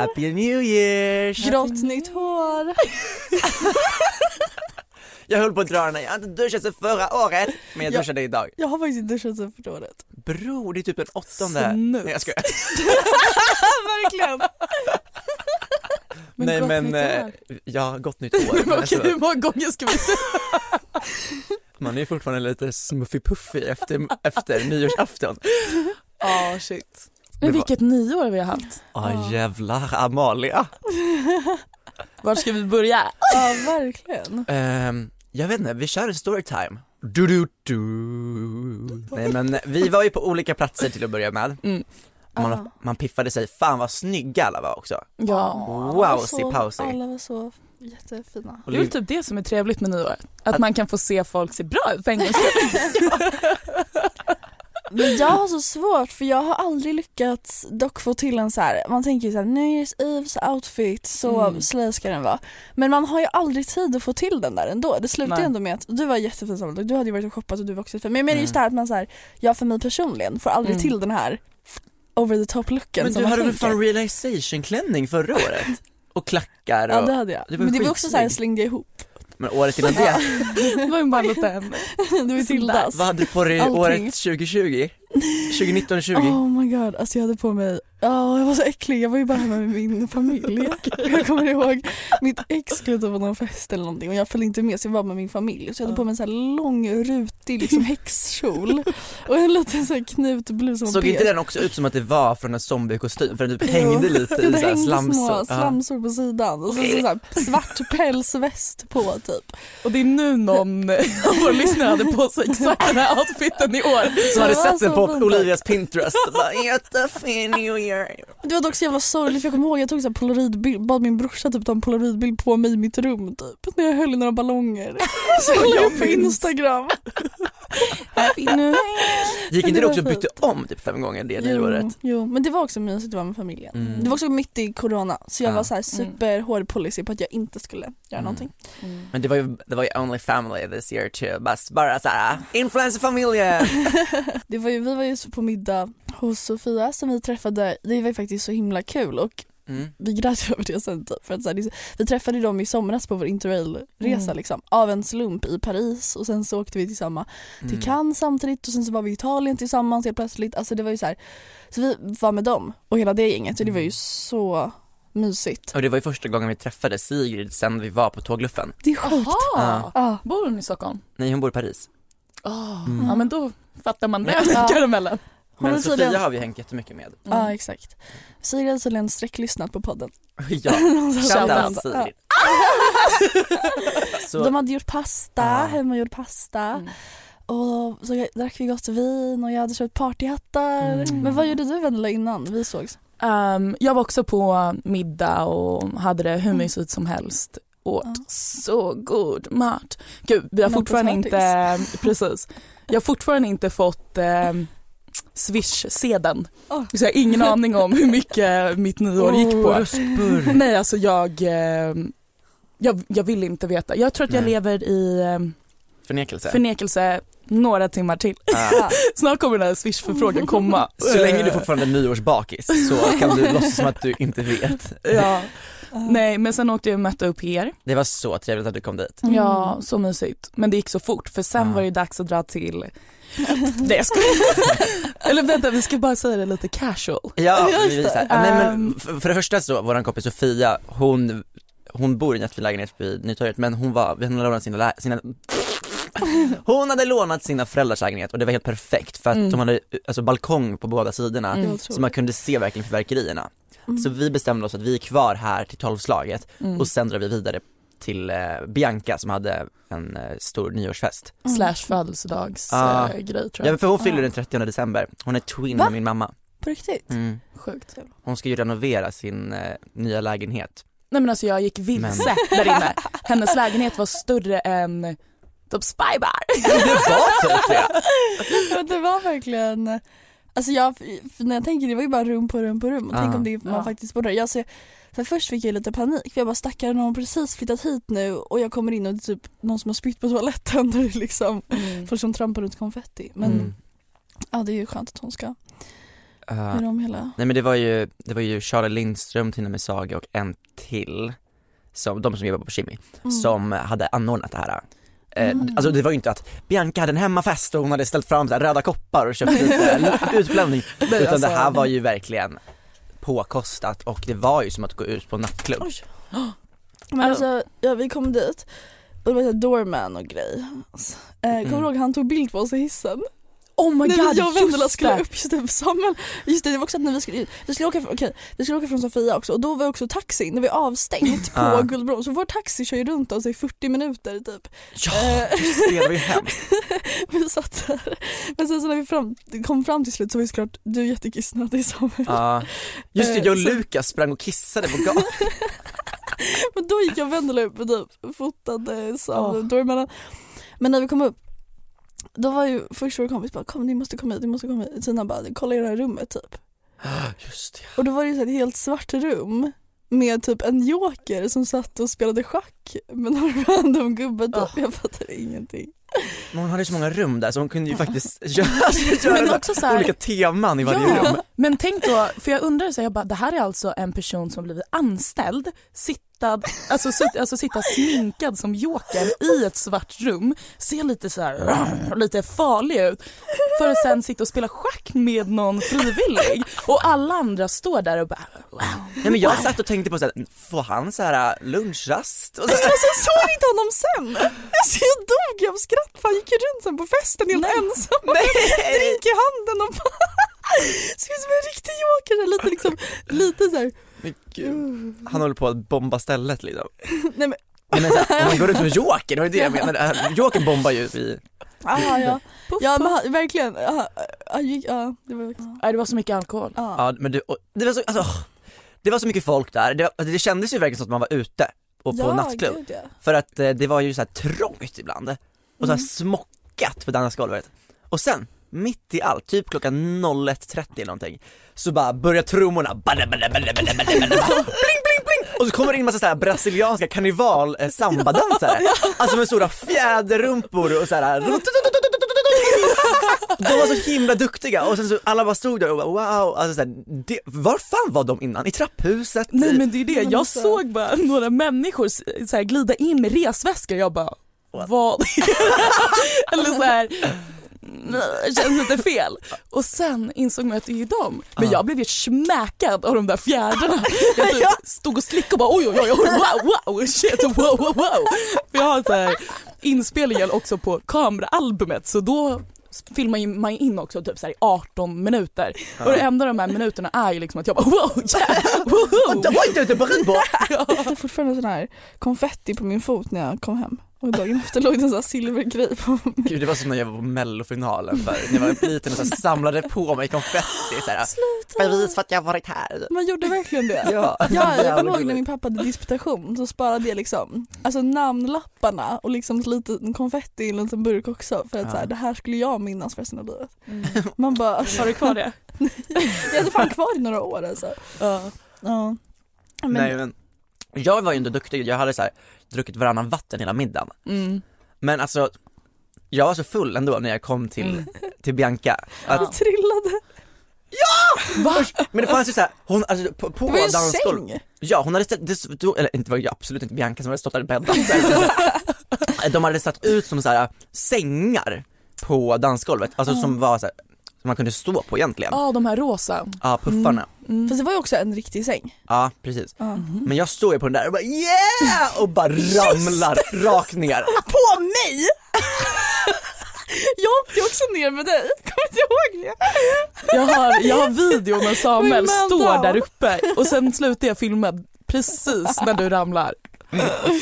Happy New Years! Grått nytt hår! Jag höll på att dra den här, jag har inte duschat sen förra året, men jag Ja. duschade idag. Jag har faktiskt inte duschat sen förra året. Bror, det är typ den åttonde. Snusk. Nej jag skojar. Verkligen! Men Nej gott men, nytt eh, år. ja gott nytt år. Men Okej, alltså, hur många gånger ska vi säga? man är ju fortfarande lite smuffy-puffy efter, efter nyårsafton. Ja, shit. Men var- vilket nyår vi har haft. Ja jävlar, Amalia. Var ska vi börja? Ja, verkligen. Ehm, jag vet inte, vi kör en storytime. Du, du, du. Nej men vi var ju på olika platser till att börja med. Mm. Man, man piffade sig, fan vad snygga alla var också. Ja. Wowsy Så- pausy. Alla var så jättefina. Det är väl typ det som är trevligt med nyår. Att Att- man kan få se folk se bra ut för en gångs skull. Men jag har så svårt för jag har aldrig lyckats dock få till en så här. man tänker ju så här New Year's Eve's outfit, så Mm. slay ska den vara. Men man har ju aldrig tid att få till den där ändå. Det slutar ju ändå med att, du var jättefin Samuel, du hade ju varit och shoppat och du var också fin. Men jag menar just Mm. det här att man så här, jag för mig personligen får aldrig Mm. till den här over the top looken Men du hade väl fan realization klänning förra året? Och klackar och, Ja det hade jag. Det men det var också så här skitsnygg. slängde jag ihop. Men året innan det, Det var ju bara lite det var Tildas. vad hade du på dig Allting. året 2020? 2019, 20? Oh my god, alltså jag hade på mig, ja jag var så äcklig, jag var ju bara hemma med min familj. jag kommer ihåg, mitt ex skulle på någon fest eller någonting och jag följde inte med så jag var med min familj. Så jag hade på mig en så här lång rutig liksom häxkjol och en liten så här knutblus som Såg inte den också ut som att det var från en zombiekostym? För den typ hängde lite i det så här hängde slamsor. små slamsor på sidan och så, så, här svart pälsväst på typ. Och det är nu någon av våra lyssnare hade på sig exakt den här outfiten i år. Som hade sett den på. Olivias Pinterest jättefin year. Det var dock så jävla sorgligt för jag kommer ihåg jag tog så polaroidbild, bad min brorsa typ ta en polaroidbild på mig i mitt rum typ när jag höll i några ballonger. Så jag la upp på instagram. Gick inte du också och fint. bytte om typ fem gånger det nyåret? Jo, jo, men det var också mysigt att vara med familjen. Mm. Det var också mitt i corona så jag Ja. var så här super hård policy på att jag inte skulle göra Mm. någonting. Men det var ju, det var ju only family this year too, bara, bara såhär influencerfamiljen. Det var ju, vi var ju på middag hos Sofia som vi träffade, det var ju faktiskt så himla kul och Mm. vi grät över det sen typ. För att så här, vi träffade dem i somras på vår interrailresa Mm. liksom, av en slump i Paris och sen så åkte vi tillsammans till Mm. Cannes samtidigt och sen så var vi i Italien tillsammans helt plötsligt. Alltså det var ju så här, så vi var med dem och hela det gänget så det var ju så mysigt. Och det var ju första gången vi träffade Sigrid sen vi var på tågluffen. Det är sjukt. Ja. bor hon i Stockholm? Nej hon bor i Paris. Oh. Mm. Ja men då fattar man det, Ja. karamellen. Men har Sofia tydligen- har vi hängt jättemycket med. Ja exakt. Sigrid hade tydligen sträcklyssnat på podden. Ja, Shoutout. Ja. Sigrid. Så, De hade gjort pasta, Ja. hemmagjord pasta. Mm. och så drack vi gott vin och jag hade köpt partyhattar. Mm. Men vad gjorde du Vendela innan vi sågs? Ehm, jag var också på middag och hade det hur mysigt som helst. Åt Ja. så god mat. Gud, vi har Men fortfarande inte, precis. Jag har fortfarande inte fått eh, Swish-sedeln. Oh. Så jag har ingen aning om hur mycket mitt nyår gick Oh, på. ruskburr. Nej alltså jag, eh, jag, jag vill inte veta. Jag tror att jag Nej. lever i eh, Förnekelse. förnekelse några timmar till. Ja. Snart kommer den här Swish-förfrågan komma. Så länge du fortfarande är nyårsbakis så kan du låtsas som att du inte vet. Ja. Nej men sen åkte jag och mötte upp er. Det var så trevligt att du kom dit. Mm. Ja, så mysigt. Men det gick så fort för sen Ja. var det dags att dra till Nej jag skojar. Eller vänta vi ska bara säga det lite casual. Ja, vi det. visar. Nej men Ehm. för, det första så, våran kompis Sofia, hon, hon bor i en jättefin lägenhet vid Nytorget men hon var, hon hade lånat sina, sina hon hade lånat sina föräldrars lägenhet och det var helt perfekt för att Mm. de hade alltså balkong på båda sidorna Mm. så man kunde se verkligen fyrverkerierna. Mm. Så vi bestämde oss att vi är kvar här till tolvslaget Mm. och sen drar vi vidare till eh, Bianca som hade en eh, stor nyårsfest. Slash födelsedagsgrej Ah. eh, tror jag. Ja för hon fyller Ah. den 30 december, hon är twin Va? med min mamma. På riktigt? Mm. Sjukt. Hon ska ju renovera sin eh, nya lägenhet. Nej men alltså jag gick vilse där inne. Hennes lägenhet var större än typ Spybar. det var typ det! Men det var verkligen Alltså jag, när jag tänker det var ju bara rum på rum på rum och tänk om det man Ja. faktiskt borde jag så, för först fick jag lite panik för jag bara stackare någon har precis flyttat hit nu och jag kommer in och det är typ någon som har spytt på toaletten där det liksom folk som trampar ut konfetti men Mm. ja det är ju skönt att hon ska Ja. göra om hela Nej men det var ju, det var ju Charlie Lindström, Tina Misaga och en till, som, de som jobbar på Kimmy, Mm. som hade anordnat det här. Eh, Mm. Alltså det var ju inte att Bianca hade en hemmafest och hon hade ställt fram röda koppar och köpt lite utbländning, Nej, utan alltså, det här var ju verkligen påkostat och det var ju som att gå ut på nattklubb. Oj. Men alltså, ja, vi kom dit och det var så här doorman och grej. Eh, kommer Mm. du ihåg han tog bild på oss i hissen? Oh my Nej, god, jag och Vendela skulle det. upp, just det, Samuel, just det, det var också att när vi skulle, vi skulle åka, från- okej, vi skulle åka från Sofia också och då var också taxin, när vi avstängt på Ja. Guldbron så vår taxi kör ju runt oss i 40 minuter typ. Ja, Eh, just det, det var ju hemskt. vi satt där. Men sen så när vi fram, kom fram till slut så var det såklart du jättekissnödig Samuel. Ja. Just det, jag och Eh, Lukas sprang och kissade på gatan. Men då gick jag och Vendela upp och typ fotade Samuel, Åh. doormanen. Men när vi kom upp då var ju först vår kompis bara kom ni måste komma hit, ni måste komma hit. Tina bara kolla i det här rummet typ. Just det. Och då var det ju så här ett helt svart rum med typ en joker som satt och spelade schack med några random gubbar typ. Oh. Jag fattade ingenting. Men hon hade så många rum där så hon kunde ju faktiskt göra, göra här, olika teman i varje rum. Ja, men tänk då, för jag undrar så här, jag bara, det här är alltså en person som blivit anställd, sittad, alltså, sit, alltså sitta sminkad som jokern i ett svart rum, ser lite så här, lite farlig ut, för att sen sitta och spela schack med någon frivillig och alla andra står där och bara wow. Nej men jag satt och tänkte på så här, får han så här lunchrast? Och så, Men alltså såg inte honom sen. Alltså jag dog av skratt för han gick ju runt sen på festen helt ensam med drink i handen och bara Ser ut som en riktig joker, lite liksom, lite såhär men gud, han håller på att bomba stället liksom. Nej men, Nej, men så här, om man går ut som en joker, det var ju det jag menade. Äh, Jokern bombar ju i, ah, ja. Puff, ja puff. men han, verkligen, ja, han gick, ja det var Nej, det var så mycket alkohol. ja. men det, och, det var så, alltså, det var så mycket folk där, det, det kändes ju verkligen som att man var ute och på ja, nattklubb. gud, ja. För att eh, det var ju så här trångt ibland och så här Mm. smockat på dansgolvet. Och sen, mitt i allt, typ klockan 01.30 eller någonting, så bara börjar trummorna, bada, bada, bada, bada, bada, bada, bling, bling, bling. Och så kommer det in massa så här brasilianska karneval eh, sambadansare, alltså med stora fjäderrumpor och så här. De var så himla duktiga och sen så alla bara stod där och bara wow, alltså så här, det, var fan var de innan? I trapphuset? Nej men det är det, jag alltså- såg bara några människor så här, glida in med resväskor jag bara? Vad? Eller så här, "Nej, känns lite fel. Och sen insåg man att det är ju dem. Men Ja. jag blev ju smäkad av de där fjädrarna. Jag typ stod och slickade och bara oj oj oj, oj wow wow shit wow wow wow. För jag har så här inspelningen också på kameraalbumet så då filmar man in också typ så i 18 minuter. Och det enda de här minuterna är ju liksom att jag bara wow yeah, woho. Det var inte inte beredd på! Jag hade fortfarande sån här konfetti på min fot när jag kom hem. Och dagen efter låg det en sån här silvergrej på mig. Gud det var som när jag var på mellofinalen förut, när jag var liten och så samlade på mig konfetti såhär, bevis för att jag har varit här. Man gjorde verkligen det. Ja, Ja, jag kommer ihåg när min pappa hade disputation så sparade jag liksom alltså namnlapparna och liksom lite konfetti i en liten burk också för att Ja. så här, det här skulle jag minnas för resten av livet. Man bara, Har du kvar det? jag hade fan kvar i några år alltså. Ja. Ja. Men, Nej men, jag var ju inte duktig, jag hade så här, druckit varannan vatten hela middagen. Mm. Men alltså, jag var så full ändå när jag kom till, Mm. till Bianca. Att, Ja. trillade. Va? Men det fanns ju såhär, hon, alltså på, på dansgolvet, säng. ja hon hade ställt, det stod, eller inte var det absolut inte Bianca som hade stått där i bädden. De hade satt ut som så här sängar på dansgolvet, alltså som var så här, som man kunde stå på egentligen. Ja, de här rosa. Ja, puffarna. Mm. Fast det var ju också en riktig säng. Ja, precis. Ja. Men jag står ju på den där och bara yeah! Och bara ramlar rakt ner. På mig! jag åkte också ner med dig, kommer du ihåg det? Jag har, jag har video när Samuel står där uppe och sen slutar jag filma precis när du ramlar.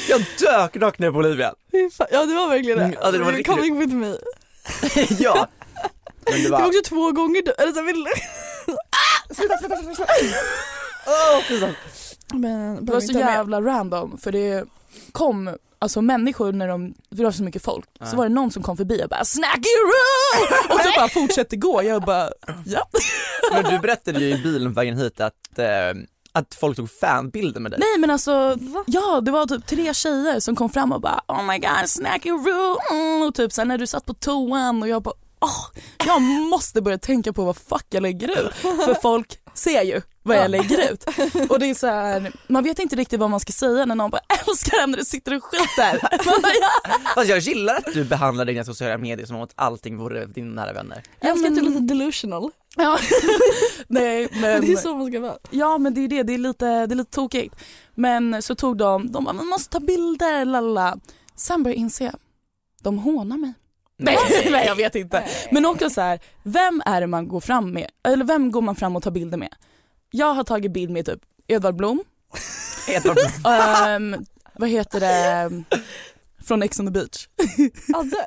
Jag dök rakt ner på Olivia. Ja det var verkligen det. Mm, ja, det var riktigt- Coming with me. ja. Men det Det var var, också två gånger du, eller så vill åh pinsamt. Men Det var så jävla random för det kom alltså människor när de, för det var så mycket folk, Ja. så var det någon som kom förbi och bara 'Snacky room!' och så bara fortsatte gå. Jag bara ja. Men du berättade ju i bilen på vägen hit att, eh, att folk tog fanbilder med dig. Nej men alltså, ja det var typ tre tjejer som kom fram och bara 'Oh my god, snacky room' och typ sen när du satt på toan och jag bara Åh, jag måste börja tänka på vad fuck jag lägger ut. För folk ser ju vad jag lägger ut. Och det är så här, man vet inte riktigt vad man ska säga när någon bara älskar när du sitter och skiter. Man bara, ja. Fast jag gillar att du behandlar dina sociala medier som om att allting vore dina nära vänner. Jag älskar att du är lite delusional. Ja. Nej men, Det är så man ska vara. ja men det är det, det är lite, det är lite tokigt. Men så tog de, de bara man måste ta bilder, lalla. Sen började jag inse, de hånar mig. Nej, nej jag vet inte. Men också så här, vem är det man går fram med? Eller vem går man fram och tar bilder med? Jag har tagit bild med typ Edvard Blom, Edvard, ehm, vad heter det, från Ex on the beach. Adde?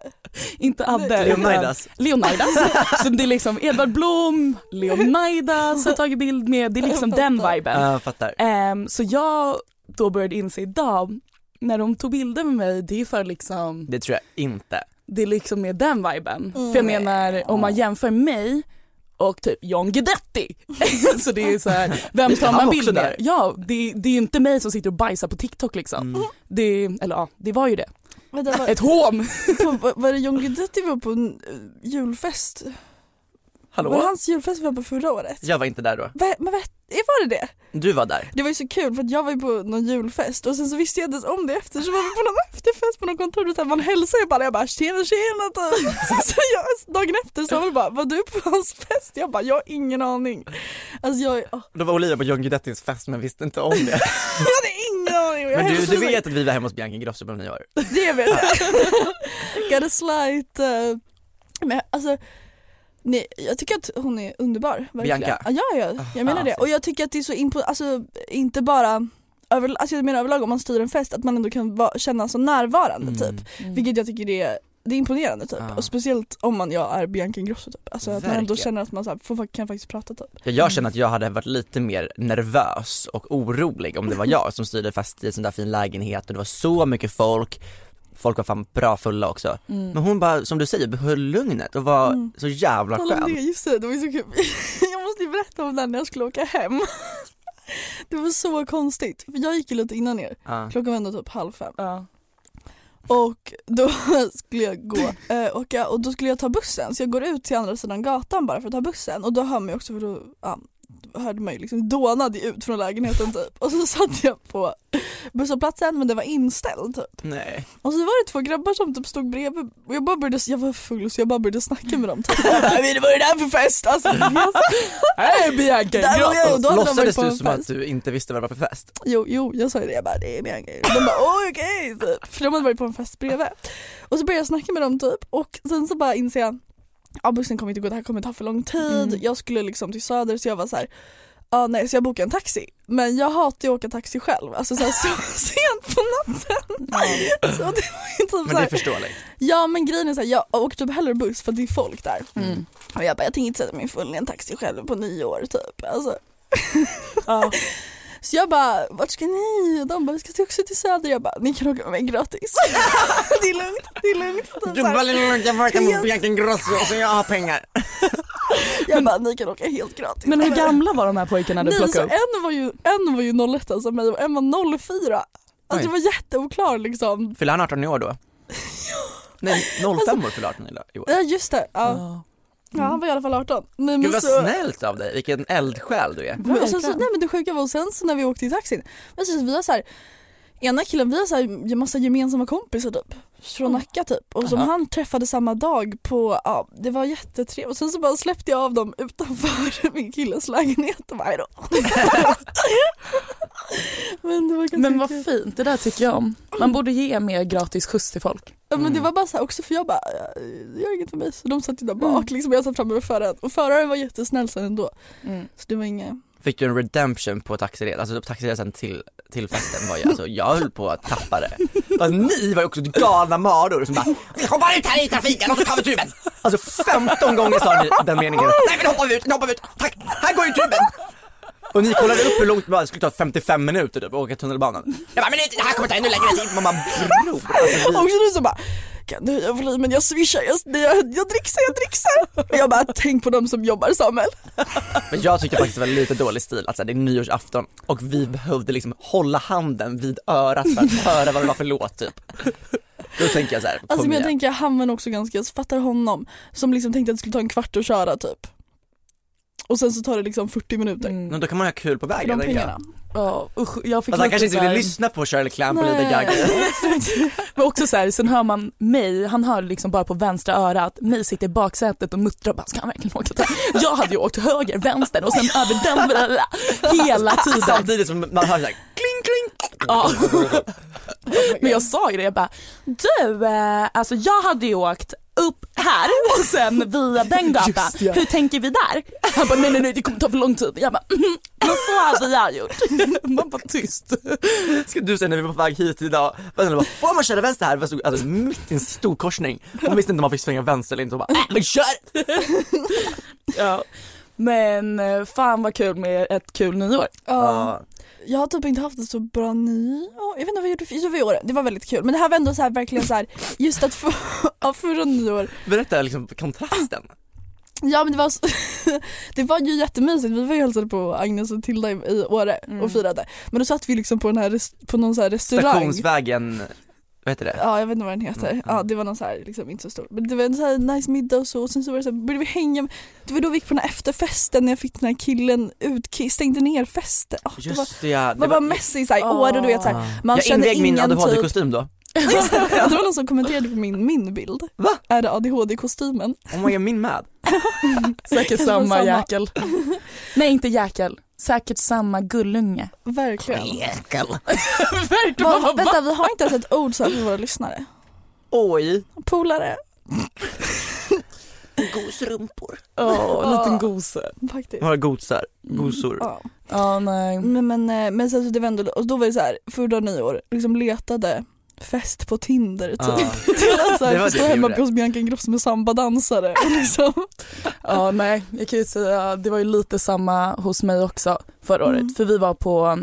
Inte Adde. Leonidas. Leonidas. Så det är liksom Edvard Blom, Leonidas har jag tagit bild med, det är liksom den viben. Ja, jag fattar. Ehm, så jag då började inse idag, när de tog bilder med mig, det är för liksom, Det tror jag inte. Det är liksom med den viben. Mm. För jag menar om man jämför mig och typ John Guidetti. så det är så här, vem tar man var bild också med? där. Ja, det, det är ju inte mig som sitter och bajsar på TikTok liksom. Mm. Det, eller ja, det var ju det. Vänta, var, Ett hån! på, var- det John Guidetti var på en eh, julfest? Var det Hallå? hans julfest vi var på förra året? Jag var inte där då. Va, men vet, var det det? Du var där. Det var ju så kul för att jag var ju på någon julfest och sen så visste jag inte ens om det efter så var vi på någon efterfest på någon kontor och så här, man hälsade ju bara jag bara tjena tjena typ. så, jag, dagen efter så var det bara var du på hans fest? Jag bara jag har ingen aning. Alltså jag, åh, Då var Olivia på John Guidettis fest men visste inte om det. jag hade ingen aning. Jag Men du, du vet att vi var hemma hos Bianca Ingrosso på nyår? Det vet jag. Got a slight, uh, men alltså Nej, jag tycker att hon är underbar. Verkligen. Bianca? Ja, ja, ja, jag menar Ah, det. Och jag tycker att det är så impo- alltså inte bara över, alltså jag menar överlag om man styr en fest att man ändå kan va- känna så närvarande typ. Vilket jag tycker är, det är imponerande typ. Ja. Och speciellt om man jag är Bianca Ingrosso typ. Alltså att man ändå Verkligen. känner att man så här, får, kan faktiskt prata typ. Ja, jag känner att jag hade varit lite mer nervös och orolig om det var jag som styrde fest i en sån där fin lägenhet och det var så mycket folk Folk var fan bra fulla också. Men hon bara, som du säger, behöll lugnet och var Mm. så jävla Tala om det, skön. just det, det var så kul. Jag måste ju berätta om den när jag skulle åka hem. Det var så konstigt, för jag gick ju lite innan er. Ja. Klockan var ändå typ halv fem. Ja. Och då skulle jag gå, eh, åka, och då skulle jag ta bussen så jag går ut till andra sidan gatan bara för att ta bussen och då hör man ju också för då ja, hörde man ju liksom dånade ut från lägenheten typ och så satt jag på busshållplatsen men det var inställd typ. Nej. Och så var det två grabbar som typ stod bredvid och jag bara började, jag var full så jag bara började snacka med dem typ. Jag bara, "Men vad är det här för fest? Alltså, Hej Bianca varit Låtsades du som att du inte visste vad det var för fest? Jo, jo, jag sa ju det. Jag bara, det är Bianca. De bara, åh okej. typ. För de hade varit på en fest bredvid. Och så började jag snacka med dem typ och sen så bara inser jag, ja bussen kommer inte gå, det här kommer ta för lång tid. Mm. Jag skulle liksom till Söder så jag var så här. Ja nej så jag bokade en taxi. Men jag hatar ju att åka taxi själv, alltså så, här, så sent på natten. Så det var ju typ Men så det här, är förståeligt. Ja men grejen är så här, jag åker typ hellre buss för att det är folk där. Mm. Och jag bara, jag tänker inte sätta mig full i en taxi själv på nio år typ. Alltså. Ja. Så jag bara, vart ska ni? Och de bara, vi ska också till Söder. Jag bara, ni kan åka med mig gratis. det är lugnt, det är lugnt. Typ så här. jag verkar på Bianca Ingrosso och så jag har pengar. Jag bara, ni kan åka helt gratis. Men hur gamla var de här pojkarna du plockade upp? en var ju, en var ju 01 alltså mig och en var 04. Alltså Oj. det var jätteoklar liksom. Fyller han 18 i år då? Nej, 05 år fyller 18 i år. Ja just det, ja. Ja. han var i alla fall 18. Nej, Gud men vad så, snällt av dig, vilken eldsjäl du är. men, och sen så, nej men det sjuka var och sen så när vi åkte i taxin, men så, vi har så här, ena killen vi har så här, massa gemensamma kompisar typ. Från Nacka typ och som Aha. han träffade samma dag på, ja det var jättetrevligt och sen så bara släppte jag av dem utanför min killes lägenhet och bara hejdå. men det var ganska Men vad kul. fint, det där tycker jag om. Man borde ge mer gratis skjuts till folk. Ja, men det Mm. var bara så här också för jag bara, "Ja, det gör inget för mig. Så de satt ju där bak liksom och jag satt framme med föraren och föraren var jättesnäll sen ändå. Så det var inget, Fick du en redemption på taxiresan, alltså taxiresan till, till festen var ju alltså, jag höll på att tappa det. Fast ni var ju också galna maror som bara Vi hoppar ut här i trafiken och så tar vi tuben! Alltså 15 gånger sa ni den meningen. Nej men hoppar vi ut, nu hoppar vi ut, tack, här går ju tuben! Och ni kollade upp hur långt det skulle ta 55 minuter typ att åka tunnelbanan. Jag bara, men det här kommer ta ännu längre tid. Man bara, bror. Alltså, Och vi, också du som bara, kan du höja volymen, jag swishar, jag, jag, jag dricksar, jag dricksar. Och jag bara, tänk på de som jobbar Samuel. men jag tyckte faktiskt det var lite dålig stil att så här, det är nyårsafton och vi behövde liksom hålla handen vid örat för att höra vad det var för låt typ. Då tänker jag så här, Alltså men jag igen. tänker han var också ganska, jag fattar honom, som liksom tänkte att det skulle ta en kvart att köra typ. Och sen så tar det liksom 40 minuter. Mm. Men då kan man ha kul på vägen. tänker jag. Ja, usch, jag fick Fast han kanske inte här- ville lyssna på Shirley Clamp och Lady. Gaga. Men också så här, sen hör man mig, han hör liksom bara på vänstra örat, mig sitter i baksätet och muttrar bara ska han verkligen åka till Jag hade ju åkt höger, vänster och sen över den bla, bla, bla, hela tiden. Samtidigt som man hör såhär kling kling. Ja. Men jag sa ju det, jag bara du, eh, alltså jag hade ju åkt upp här och sen via den gatan, Just det. hur tänker vi där? Han bara nej nej nej det kommer ta för lång tid. Jag bara mhm, men så hade jag gjort. Man bara tyst. Ska du säga när vi var på väg hit idag, bara, bara, får man köra vänster här? Det var så- Alltså mitt i en stor korsning. Hon visste inte om man fick svänga vänster eller inte. Hon bara, äh, men kör! Ja. Men eh, fan vad kul med ett kul nyår. Ja. Jag har typ inte haft ett så bra nyår. Jag vet inte vad jag gjorde för, för år. Det var väldigt kul. Men det här var ändå så här, verkligen så här, just att få, ja, förra nyår. Berätta liksom kontrasten. Ja men det var, så, det var ju jättemysigt. Vi var ju hälsade på Agnes och Tilda i, Åre och firade. Men då satt vi liksom på, den här, på någon så här restaurang. Stationsvägen, vad heter det? Ja jag vet inte vad den heter. Mm. Ja det var någon så här, liksom inte så stor. Men det var en så här nice middag och så och sen så var det så här, började vi hänga. Det var då vi gick på den här efterfesten när jag fick den här killen ut, stängde ner festen. Oh, det var, Just det ja. man var mest i så här, i Åre och du vet så här, man jag kände invig min ingen typ. Då. Just det, det var någon som kommenterade på min, min bild. Va? Är det ADHD-kostymen? Oh my god, min med. Säkert samma samma. jäkel. Nej inte jäkel, säkert samma gullunge. Verkligen. Jäkel. Verkligen. Va, vänta vi har inte ens ett ord så här för våra lyssnare. Oj, Polare, gosrumpor. Åh, liten gose. faktiskt. Några gosar, gosor. Ja. Ja nej. Men, men, eh, men sen så det var ändå, och då var det så här, förra nyår, liksom letade fest på Tinder typ. Ja. Till att så här, stå hemma hos Bianca Ingrosso med sambadansare liksom. Ja nej, jag kan ju säga det var ju lite samma hos mig också förra året. Mm. För vi var på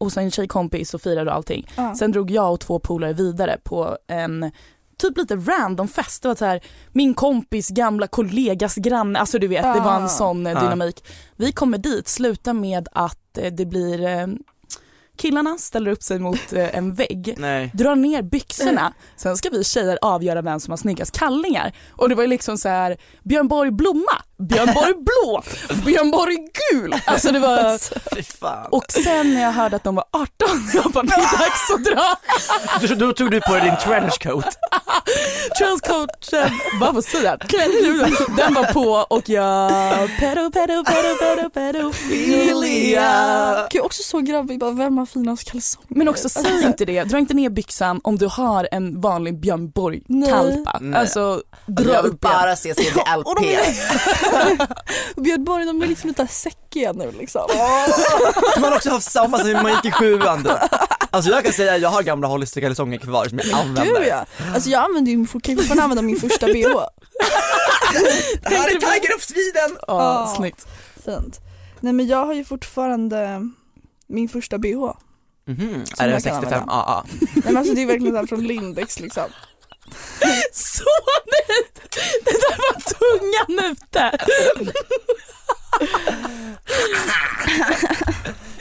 hos en tjejkompis och firade och allting. Ja. Sen drog jag och två polare vidare på en typ lite random fest. Det var så här, min kompis gamla kollegas granne, alltså du vet det var Ah. en sån eh, Ah. dynamik. Vi kommer dit, slutar med att eh, det blir eh, killarna ställer upp sig mot eh, en vägg Nej. drar ner byxorna, sen ska vi tjejer avgöra vem som har snyggast kallingar. Och det var ju liksom så här Björn Borg blomma, Björn Borg blå, Björn Borg gul. Alltså det var, Fy fan. och sen när jag hörde att de var 18, jag bara det är dags att dra. Då, då tog du på dig din trenchcoat. Transcoachen, vad var säga? Den var på och jag pedo pedo pedo pedo pedofilia. Gud också så grabbig, bara vem har finast kalsonger? Men också säg inte det, dra inte ner byxan om du har en vanlig Björn Borg Nej. kalpa. Nej. Alltså Alltså, dra jag vill upp den. bara Björn Borg de är liksom lite säckiga nu liksom. Man har också haft samma som när man gick i sjuan då. Alltså jag kan säga att jag har gamla Hollister-kalsonger kvar som jag använder. Gud ja. Alltså jag använder ju, kan ju fortfarande använda min första bh. Det här är Tiger of Sweden! Ja, Ja. snyggt. Fint. Nej men jag har ju fortfarande min första bh. Mhm, är det jag kan 65 använda. AA? Nej men alltså det är verkligen så här från Lindex liksom. Så nöjd! Det där var tungan ute.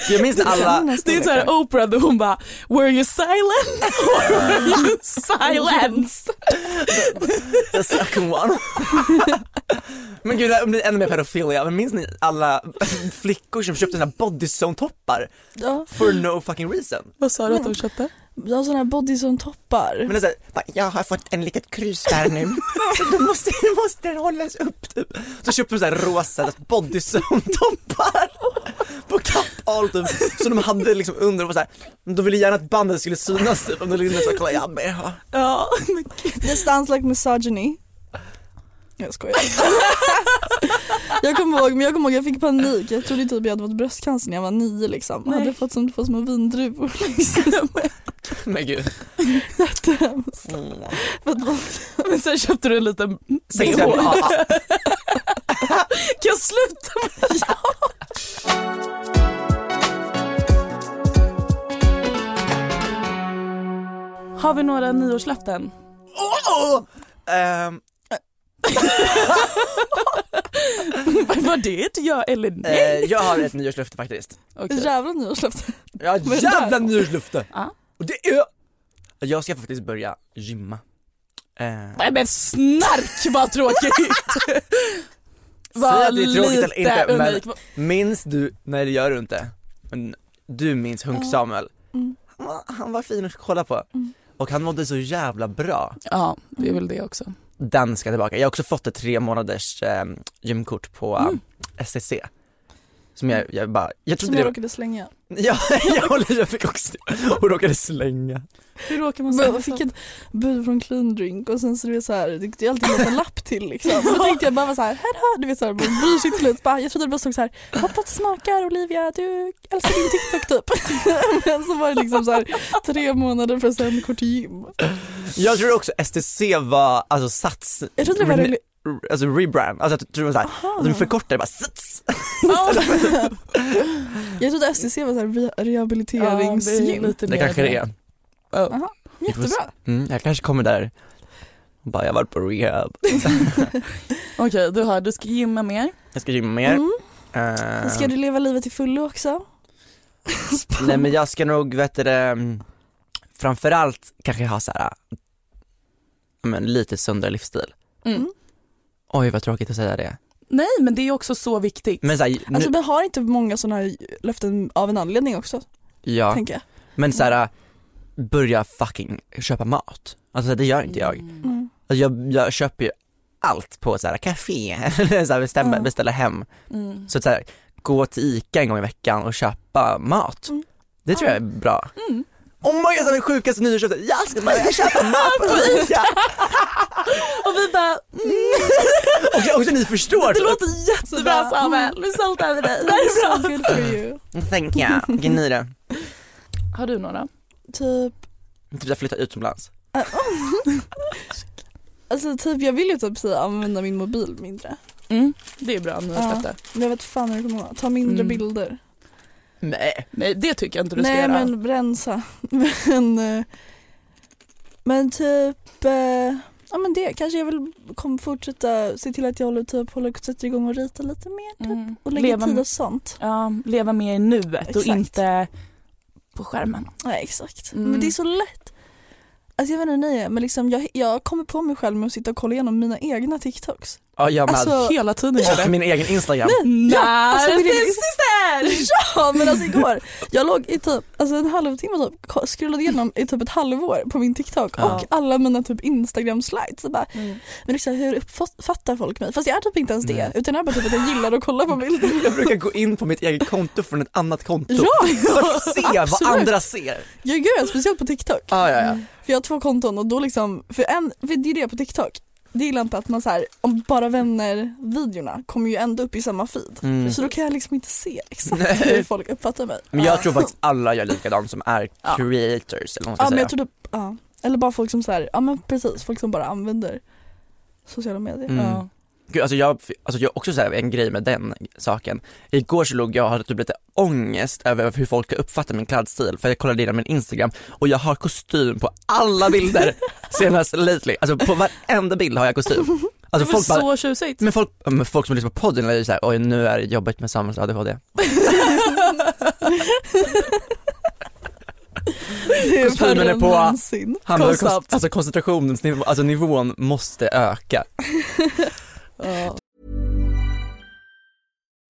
Jag minns alla, Det är såhär Oprah där hon bara Were you silent or were you silenced? the second one. Men gud, om det är ännu mer pedofilia, men minns ni alla flickor som köpte såna här bodyzone-toppar Ja, for no fucking reason? Vad sa du att de köpte? Jag har såna här bodyzone-toppar. Men det är såhär, bara, jag har fått en litet kryss där nu, så då måste, måste den hållas upp typ. Så köpte de såhär rosa bodyzone-toppar på Kappahl typ, så de hade liksom under och var såhär, de ville gärna att bandet skulle synas typ, om de ville så kolla jag med. Ja, men gud. Det sounds like misogyny. Jag skojar. jag kommer ihåg, men jag kommer ihåg jag fick panik. Jag trodde typ jag hade fått bröstcancer när jag var nio liksom. Jag hade fått som två små vindruvor liksom. Men gud. Jättehemskt. Mm. Men sen köpte du en liten bh. 65 AA. Kan jag sluta med Har vi några nyårslöften? Åh! Ehm, Var det ett ja eller nej? eh, jag har ett nyårslöfte faktiskt. Okej. Jävla nyårslöfte. Ja Vad jävla nyårslöfte! Ja. Och det är... Jag ska faktiskt börja gymma. Eh, Nej men snark vad tråkigt! Att det är tråkigt eller inte, men- minns du, nej det gör du inte, men du minns Hunk-Samuel. Mm. Han, var, han var fin att kolla på. Och han mådde så jävla bra. Ja, det är väl det också. Den ska tillbaka. Jag har också fått ett tre månaders eh, gymkort på Mm. STC. Som jag, jag bara, jag Som trodde jag det råkade slänga. Ja, jag, håller, jag fick också och råkade slänga. Hur råkar man säga jag fick ett bud från Clean Drink och sen så det är så här, det är alltid en lapp till liksom. Och då tänkte jag bara så här, här, här. du vet såhär, man bryr sig lite. Bara, Jag trodde det bara stod så här, hoppas det smakar Olivia, du älskar din TikTok typ. Men så var det liksom så här, tre månader presentkort till gym. Jag tror också STC var, alltså sats, Jag trodde det var alltså rebrand, alltså jag tror det var såhär, att de förkortade bara sats. Jag trodde STC var så här re- Ja, det rehabiliteringsgym. Det kanske det är. Ja. Jaha, jättebra. Mm, jag kanske kommer där och bara, jag har varit på rehab. Okej, du har, du ska gymma mer. Jag ska gymma mer. Mm. Eh, Ska du leva livet till fullo också? Nej men jag ska nog, vet du det, mm, framförallt kanske ha så här, men lite sundare livsstil. Mm. Oj vad tråkigt att säga det. Nej men det är också så viktigt. Men så här, nu, Alltså men har inte många sådana här löften av en anledning också, ja, tänker jag. men så här, börja fucking köpa mat. Alltså det gör inte jag. Mm. Alltså, jag, jag köper ju allt på så här café, eller så här bestämma, Ja. beställa hem. Mm. Så att så här, gå till ICA en gång i veckan och köpa mat. Mm. Det tror jag är bra. Mm. Oh my god, det sjukaste nyårslöftet, jag ska börja köpa mat på ICA! Och vi bara, Och också ni förstår. det låter jättebra. Samuel, vi är stolta över dig. Det är So bra. good for you. Tänk jag, vilken ni det. Har du några? Typ, Typ jag flyttar utomlands. alltså typ jag vill ju typ säga använda min mobil mindre. Mm. Det är bra nyårslöfte. Men jag vet fan hur det kommer vara. Ta mindre Mm. bilder. Nej. Nej det tycker jag inte du ska Nej göra. men rensa. Men, eh, men typ, eh, ja men det kanske jag vill kommer fortsätta se till att jag håller, typ, håller, sätter igång och rita lite mer typ. Mm. Och lägga leva, tid och sånt. ja, leva mer i nuet och Exakt. inte på skärmen. Nej exakt. Mm. Men det är så lätt. Alltså jag vet inte hur ni är men liksom jag, jag kommer på mig själv med att sitta och kolla igenom mina egna TikToks. Ja jag med. Alltså, Hela tiden gör det. min egen Instagram. Alltså, finns det där! Ja men alltså igår, jag låg i typ alltså en halvtimme typ, scrollade igenom i typ ett halvår på min TikTok Ja. och alla mina typ Instagram slides. Bara, Mm. men liksom, hur uppfattar folk mig? Fast jag är typ inte ens det Nej. utan jag är bara typ att jag gillar att kolla på bilder. Jag brukar gå in på mitt eget konto från ett annat konto. Ja, För att se vad andra ser. Jag gör det speciellt på TikTok. Ah, ja, ja. Jag har två konton och då liksom, för en, för det är det på TikTok. det gillar inte att man så här, om bara vänner-videorna kommer ju ändå upp i samma feed. Mm. Så då kan jag liksom inte se exakt Nej. hur folk uppfattar mig. Men jag tror faktiskt alla gör likadant som är Ja. creators eller vad man ska Ja men säga. jag tror typ, ja. Eller bara folk som så här, ja men precis, folk som bara använder sociala medier. Mm. Ja. Gud, alltså jag, alltså jag också så här en grej med den saken. Igår så låg jag och hade typ lite ångest över hur folk har uppfattat min klädstil för jag kollade igenom min instagram och jag har kostym på alla bilder senast lately. Alltså på varenda bild har jag kostym. Det Alltså var folk bara, så tjusigt. men folk, men folk som lyssnar på podden är ju såhär, oj nu är det jobbigt med Samuels ADHD. Det Kostymen är på. Han alltså koncentrationsnivån, alltså nivån måste öka. Ja.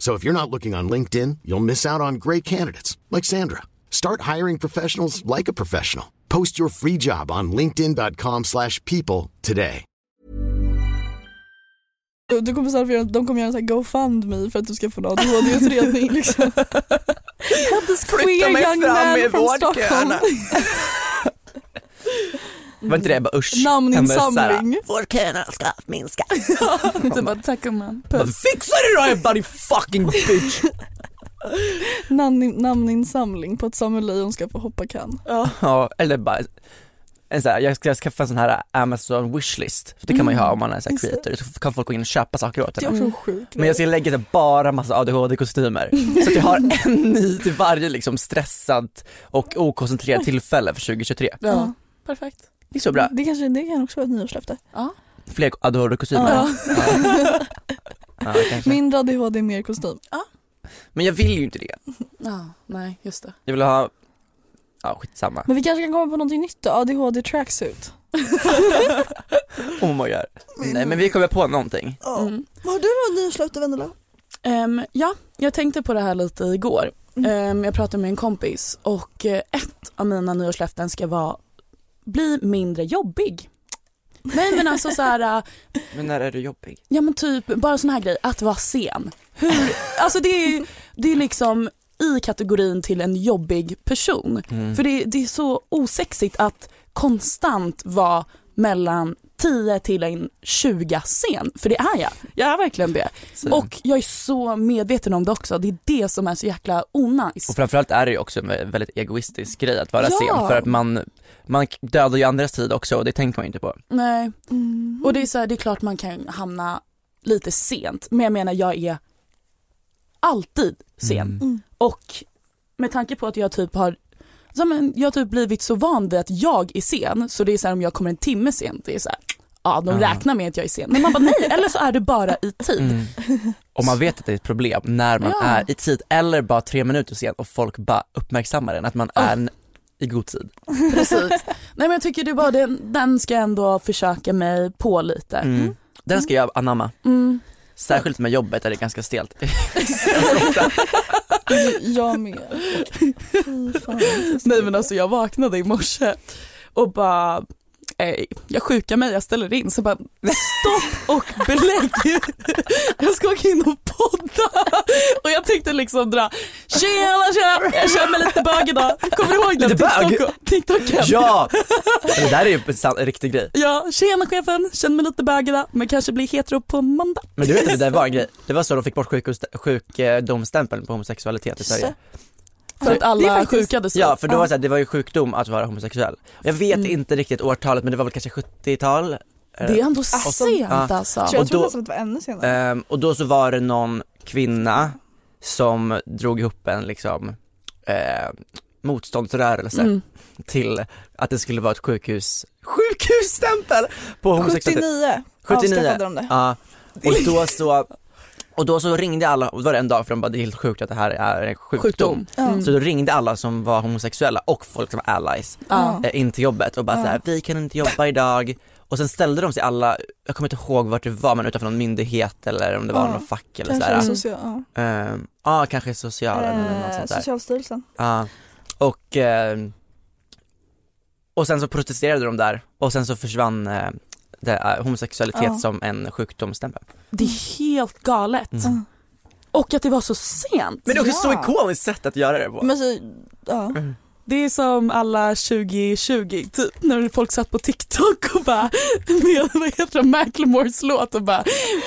So if you're not looking on LinkedIn, you'll miss out on great candidates like Sandra. Start hiring professionals like a professional. Post your free job on linkedin.com/people slash people today. Du- Du kommer snart göra, de kommer göra en sån här GoFundMe för att du ska få en ADHD-utredning liksom. Help this Flytta mig young fram i from Stockholm. vårdköerna. Var inte det bara usch? Namninsamling. Vårdköerna ska minska. Du bara, tack gumman. Puss. Fixa det då din fucking bitch! Namn, namninsamling på att Samuel Lejon ska få hoppa kan. Ja, eller bara en så här, jag ska skaffa en sån här Amazon wishlist, för det kan man ju ha om man är så här det. creator, så kan folk gå in och köpa saker åt Det är en. Men jag ska lägga det bara massa ADHD-kostymer, så att jag har en ny till varje liksom stressat och okoncentrerat tillfälle för 2023. Ja, perfekt. Det är så bra. Det, kanske, det kan också vara ett nyårslöfte. Fler ADHD-kostymer. Ja. Ja, kanske. Mindre ADHD, mer kostym. Men jag vill ju inte det. Ja, nej just det. Jag vill ha, ja skitsamma. Men vi kanske kan komma på någonting nytt då? ADHD tracksuit. Oh my god. Nej men vi kommer på någonting. Mm. Vad har du då nyårslöfte Vendela? Ehm, ja, jag tänkte på det här lite igår. Ehm, jag pratade med en kompis och eh, ett av mina nyårslöften ska vara bli mindre jobbig. Nej men alltså så här, äh, Men när är du jobbig? ja men typ bara sån här grej, att vara sen. Hur, alltså det är, det är liksom i kategorin till en jobbig person. Mm. För det, det är så osexigt att konstant vara mellan 10 till en 20 sen, för det är jag. Jag är verkligen det. Så- Och jag är så medveten om det också, det är det som är så jäkla onajs. Och framförallt är det ju också en väldigt egoistisk grej att vara Ja. sen för att man, man dödar ju andras tid också och det tänker man ju inte på. Nej, och det är, så här, det är klart man kan hamna lite sent, men jag menar jag är alltid sen. Mm. Och med tanke på att jag typ har så men, jag har typ blivit så van vid att jag är sen, så det är så här om jag kommer en timme sent, det är så här, ja de räknar med att jag är sen. Men man bara nej, eller så är du bara i tid. Mm. Och man vet att det är ett problem när man Ja. är i tid eller bara tre minuter sen och folk bara uppmärksammar en, att man är n- i god tid. Precis. Nej men jag tycker du bara den, den ska jag ändå försöka mig på lite. Mm. Den ska jag anamma. Mm. Särskilt med jobbet är det ganska stelt. Jag med. Nej men alltså jag vaknade i morse och bara eh, jag sjukar mig, jag ställer in så bara stopp och belägg. Jag ska åka in och podda och jag tänkte liksom dra tjena tjena, jag kör mig lite bög idag. Kommer du ihåg den? TikTok, TikToken? Ja! Det där är ju en riktig grej. Ja, tjena chefen, känner mig lite bög idag men kanske blir hetero på måndag. Men du vet att det där var en grej, det var så de fick bort sjukdomsstämpeln på homosexualitet i Sverige. För att alla faktiskt- sjukade så. Ja för då var det, så här, det var ju sjukdom att vara homosexuell. Jag vet Mm. inte riktigt årtalet men det var väl kanske 70-tal? Det är ändå Alltså, sent ja. alltså. Så jag trodde nästan att det var ännu senare. Ehm, och då så var det någon kvinna som drog ihop en liksom eh, motståndsrörelse Mm. till att det skulle vara ett sjukhus, sjukhusstämpel på homosexualitet. 79 79. avskaffade de det. Ja, och då så, och då så ringde alla, och då var det en dag för de bara det är helt sjukt att det här är en sjukdom. Sjukdom. Mm. Så då ringde alla som var homosexuella och folk som var allies Ja. eh, in till jobbet och bara Ja. så här, vi kan inte jobba idag. Och sen ställde de sig alla, jag kommer inte ihåg vart det var men utanför någon myndighet eller om det var Ja, någon fack eller Kanske sådär. social, ja. Ehm, Ja, kanske socialen eller något Eh, sånt där. Socialstyrelsen. Ja, och, ehm, och sen så protesterade de där och sen så försvann eh, det, eh, homosexualitet Ja. som en sjukdomsstämpel. Det är helt galet. Mm. Och att det var så sent. Men det är också så Ja. ikoniskt sätt att göra det på. Men så, ja. Det är som alla 2020 typ när folk satt på TikTok och bara med vad heter det, Macklemores låt och bara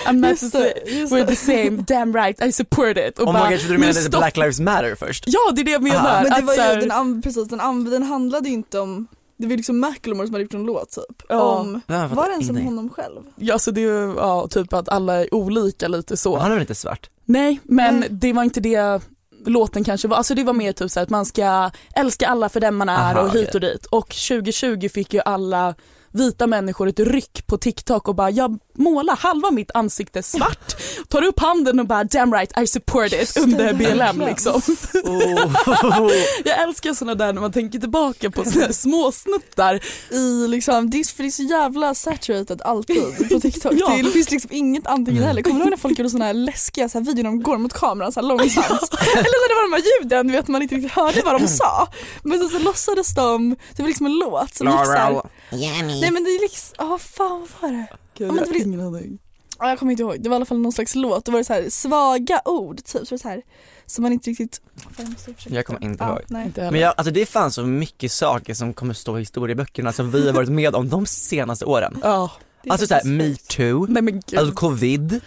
I'm not Just the just we're the same, damn right I support it. Och Oh bara, my god, du "Men menade stopp." Black Lives Matter först. Ja det är det jag menar. Aha. Men det var så ju, den, precis, den, den handlade ju inte om, det var liksom Macklemore som hade gjort en låt typ. Ja. Om, Ja, var det ens om ingenting. honom själv? Ja så det är ju, ja, typ att alla är olika lite så. Han är väl inte svart? Nej men Nej. det var inte det låten kanske var, alltså det var mer typ så att man ska älska alla för den man är Aha, och hit och dit och 2020 fick ju alla vita människor ett ryck på TikTok och bara jag målar halva mitt ansikte svart, tar upp handen och bara damn right I support it under. BLM liksom. Oh. Jag älskar såna där när man tänker tillbaka på här små snuttar. I liksom, det är, för det är så jävla saturated alltid på TikTok. Ja. Det finns liksom inget antingen eller. Kommer du ihåg när folk gjorde såna här läskiga så här videor när de går mot kameran så långsamt? Eller när det var de här ljuden, du vet man inte riktigt hörde vad de sa. Men så, så låtsades de, det var liksom en låt som gick så här. Nej men det är liksom, ja fan vad var det? Gud, men jag det har blir- ingen aning. Ja, jag kommer inte ihåg, det var i alla fall någon slags låt. Då var det så här svaga ord typ, så här som man inte riktigt... Fan, jag, Jag kommer inte ja, ihåg. Nej. Inte. Men jag, alltså det är fan så mycket saker som kommer stå i historieböckerna som vi har varit med om de senaste åren. Ja, Alltså såhär metoo, men alltså covid,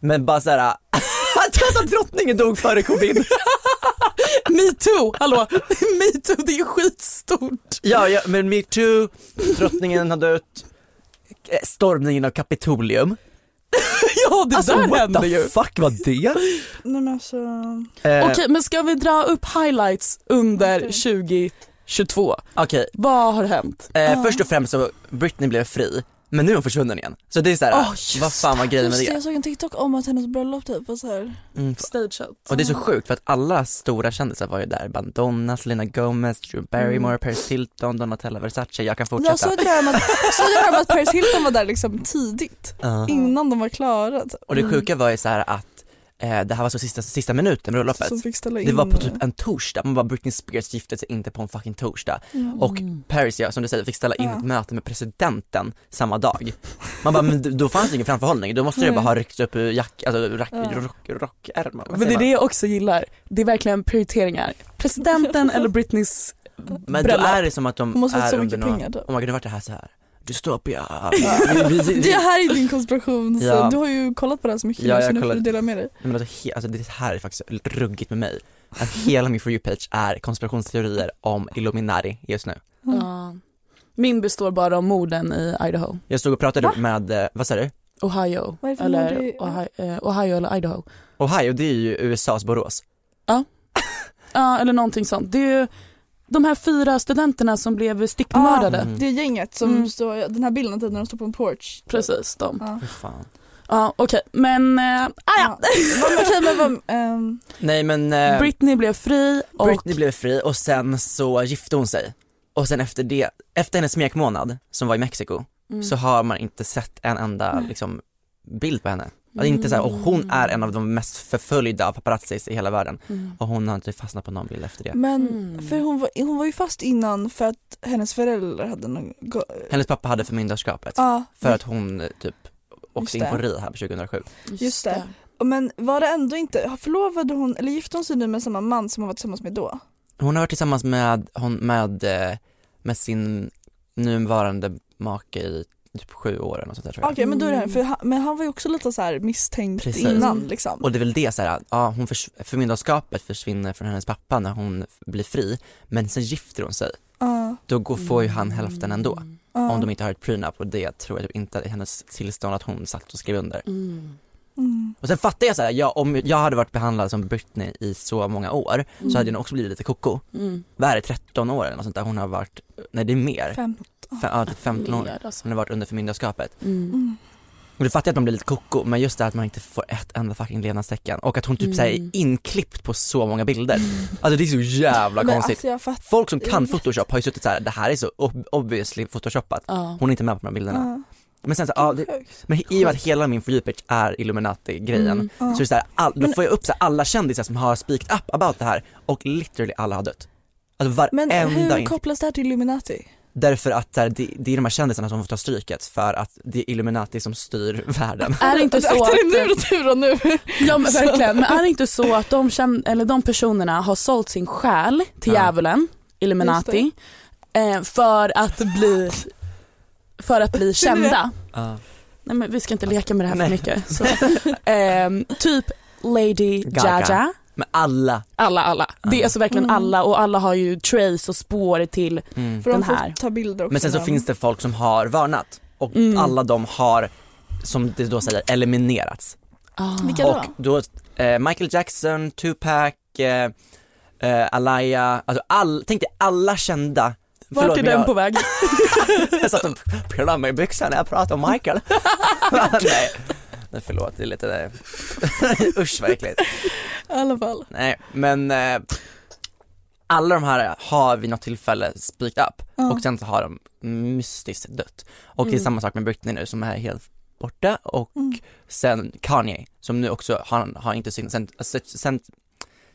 men bara såhär alltså drottningen dog före covid. Metoo, hallå, metoo det är skitstort. Ja, ja men metoo, drottningen har dött, eh, stormningen av Kapitolium. Ja det Alltså där what hände the ju. fuck var det? Nej men alltså, Eh, Okej men ska vi dra upp highlights under Okej. 2022? Okej, Vad har hänt? eh, Ah. först och främst så Britney blev fri, men nu är hon försvunnen igen. Så det är såhär, Oh, vad fan var grejen med det, det? jag såg en TikTok om att hennes bröllop typ var så här. Mm, Stageat. och det är så sjukt för att alla stora kändisar var ju där, Madonna, Selena Gomez, Drew Barrymore, Paris Hilton, Donatella Versace, jag kan Jag fortsätta. såg det med att, så jag med att Paris Hilton var där liksom tidigt, Ja. innan de var klara. Och det sjuka var ju så här att det här var så sista, sista minuten bröllopet. Det var på typ en torsdag, man bara Britney Spears gifte sig inte på en fucking torsdag. Och Paris, ja, som du säger, fick ställa in Ja. ett möte med presidenten samma dag. Man bara, men då fanns det ingen framförhållning, då måste det Nej. bara ha ryckts upp ur jack, alltså rack, Ja. rock, rockärmar. Men det är det jag också gillar. Det är verkligen prioriteringar. Presidenten eller Britneys man? Men då bröllop. är det som att de Hon måste är under någon, pengar, my god det vart det här så här. Dystopia. Det här är din konspiration, så Ja. du har ju kollat på det här så mycket Ja, nu, jag så nu får du dela med dig. Men alltså, he, alltså det här är faktiskt ruggigt med mig. Att hela min For You-page är konspirationsteorier om Illuminati just nu. Ja. Min består bara av morden i Idaho. Jag stod och pratade Va? med, eh, vad sa du? Ohio. Eller i- Ohio, eh, Ohio eller Idaho. Ohio, det är ju USAs Borås. Ja eller någonting sånt. Det är ju de här fyra studenterna som blev stickmördade. Mm. Det är gänget som Mm. står, den här bilden när de står på en porch. Precis de. Ja. Fan. Ja okej men, äh, ah, ja. Okej men ehm, Nej men eh, Britney blev fri och Britney blev fri och sen så gifte hon sig och sen efter det, efter hennes smekmånad som var i Mexiko Mm. så har man inte sett en enda liksom, bild på henne. Alltså, inte så här, och hon är en av de mest förföljda av paparazzis i hela världen Mm. och hon har inte fastnat på någon bild efter det. Men Mm. för hon var, hon var ju fast innan för att hennes föräldrar hade någon... go- Hennes pappa hade förmyndarskapet Ja, för att hon typ åkte in det. på rehab 2007. Just det. men var det ändå inte, förlovade hon, eller gifte hon sig nu med samma man som hon var tillsammans med då? Hon har varit tillsammans med, hon, med, eh, med sin nuvarande make i typ sju år eller något sånt där tror jag. Okej okay, men då är det, här, mm. för han, men han var ju också lite så misstänkt Precis. innan liksom. Och det är väl det såhär, ja hon förs förmyndarskapet försvinner från hennes pappa när hon blir fri, men sen gifter hon sig. Uh. Då går, får ju han mm. hälften ändå. Uh. Om de inte har ett prenup och det tror jag typ inte är hennes tillstånd att hon satt och skrev under. Mm. mm. Och sen fattar jag såhär, om jag hade varit behandlad som Britney i så många år mm. så hade jag nog också blivit lite koko. Mm. Vad är det, 13 år eller något sånt där hon har varit, nej det är mer. 15 ja, typ 15 år, alltså. hon har varit under förmyndarskapet. Mm. mm. Och du fattar jag att man blir lite koko men just det att man inte får ett enda fucking levnadstecken och att hon typ mm. Här, är mm. inklippt på så många bilder. Mm. Alltså det är så jävla konstigt. Alltså, fatt... Folk som kan photoshop har ju suttit så här, det här är så obviously photoshopat. Ja. Hon är inte med på de här bilderna. Ja. Men sen så, ja, det, men i och med att hela min fördjupage är Illuminati-grejen, mm, ja. så, är så här, all, då får jag upp så här, alla kändisar som har speaked up about det här och literally alla har dött. Alltså varenda Men hur kopplas det här till Illuminati? Därför att så här, det, det är de här kändisarna som får ta stryket för att det är Illuminati som styr världen. Är det inte så Akta att... nu då Tura nu. Ja men verkligen, men är det inte så att de, känd, eller de personerna har sålt sin själ till Ja. djävulen, Illuminati, eh, för att bli för att bli kända. Ja. Nej men vi ska inte leka med det här Nej. för mycket. Så. Ehm, typ Lady Gaga. Jaja, Men alla, alla alla. Det är alltså verkligen Mm. alla och alla har ju trace och spår till, mm. För de Den får här. ta bilder också. Men sen så finns det folk som har varnat och Mm. alla de har, som det då säger, eliminerats. ah. Vilka då? Och då, eh, Michael Jackson, Tupac, eh, eh, Alaya, alltså all, tänk dig alla kända Vart Förlåt, är den jag, på väg? jag satt och pillade mig i byxan när jag pratade om Michael. Nej, Nej, förlåt, det är lite, usch vad äckligt. I alla fall. Nej, men eh, alla de här har vid något tillfälle speaked up Ja. och sen så har de mystiskt dött. Och det är Mm. samma sak med Britney nu som är helt borta och Mm. sen Kanye som nu också har, har inte synts, sen, sen,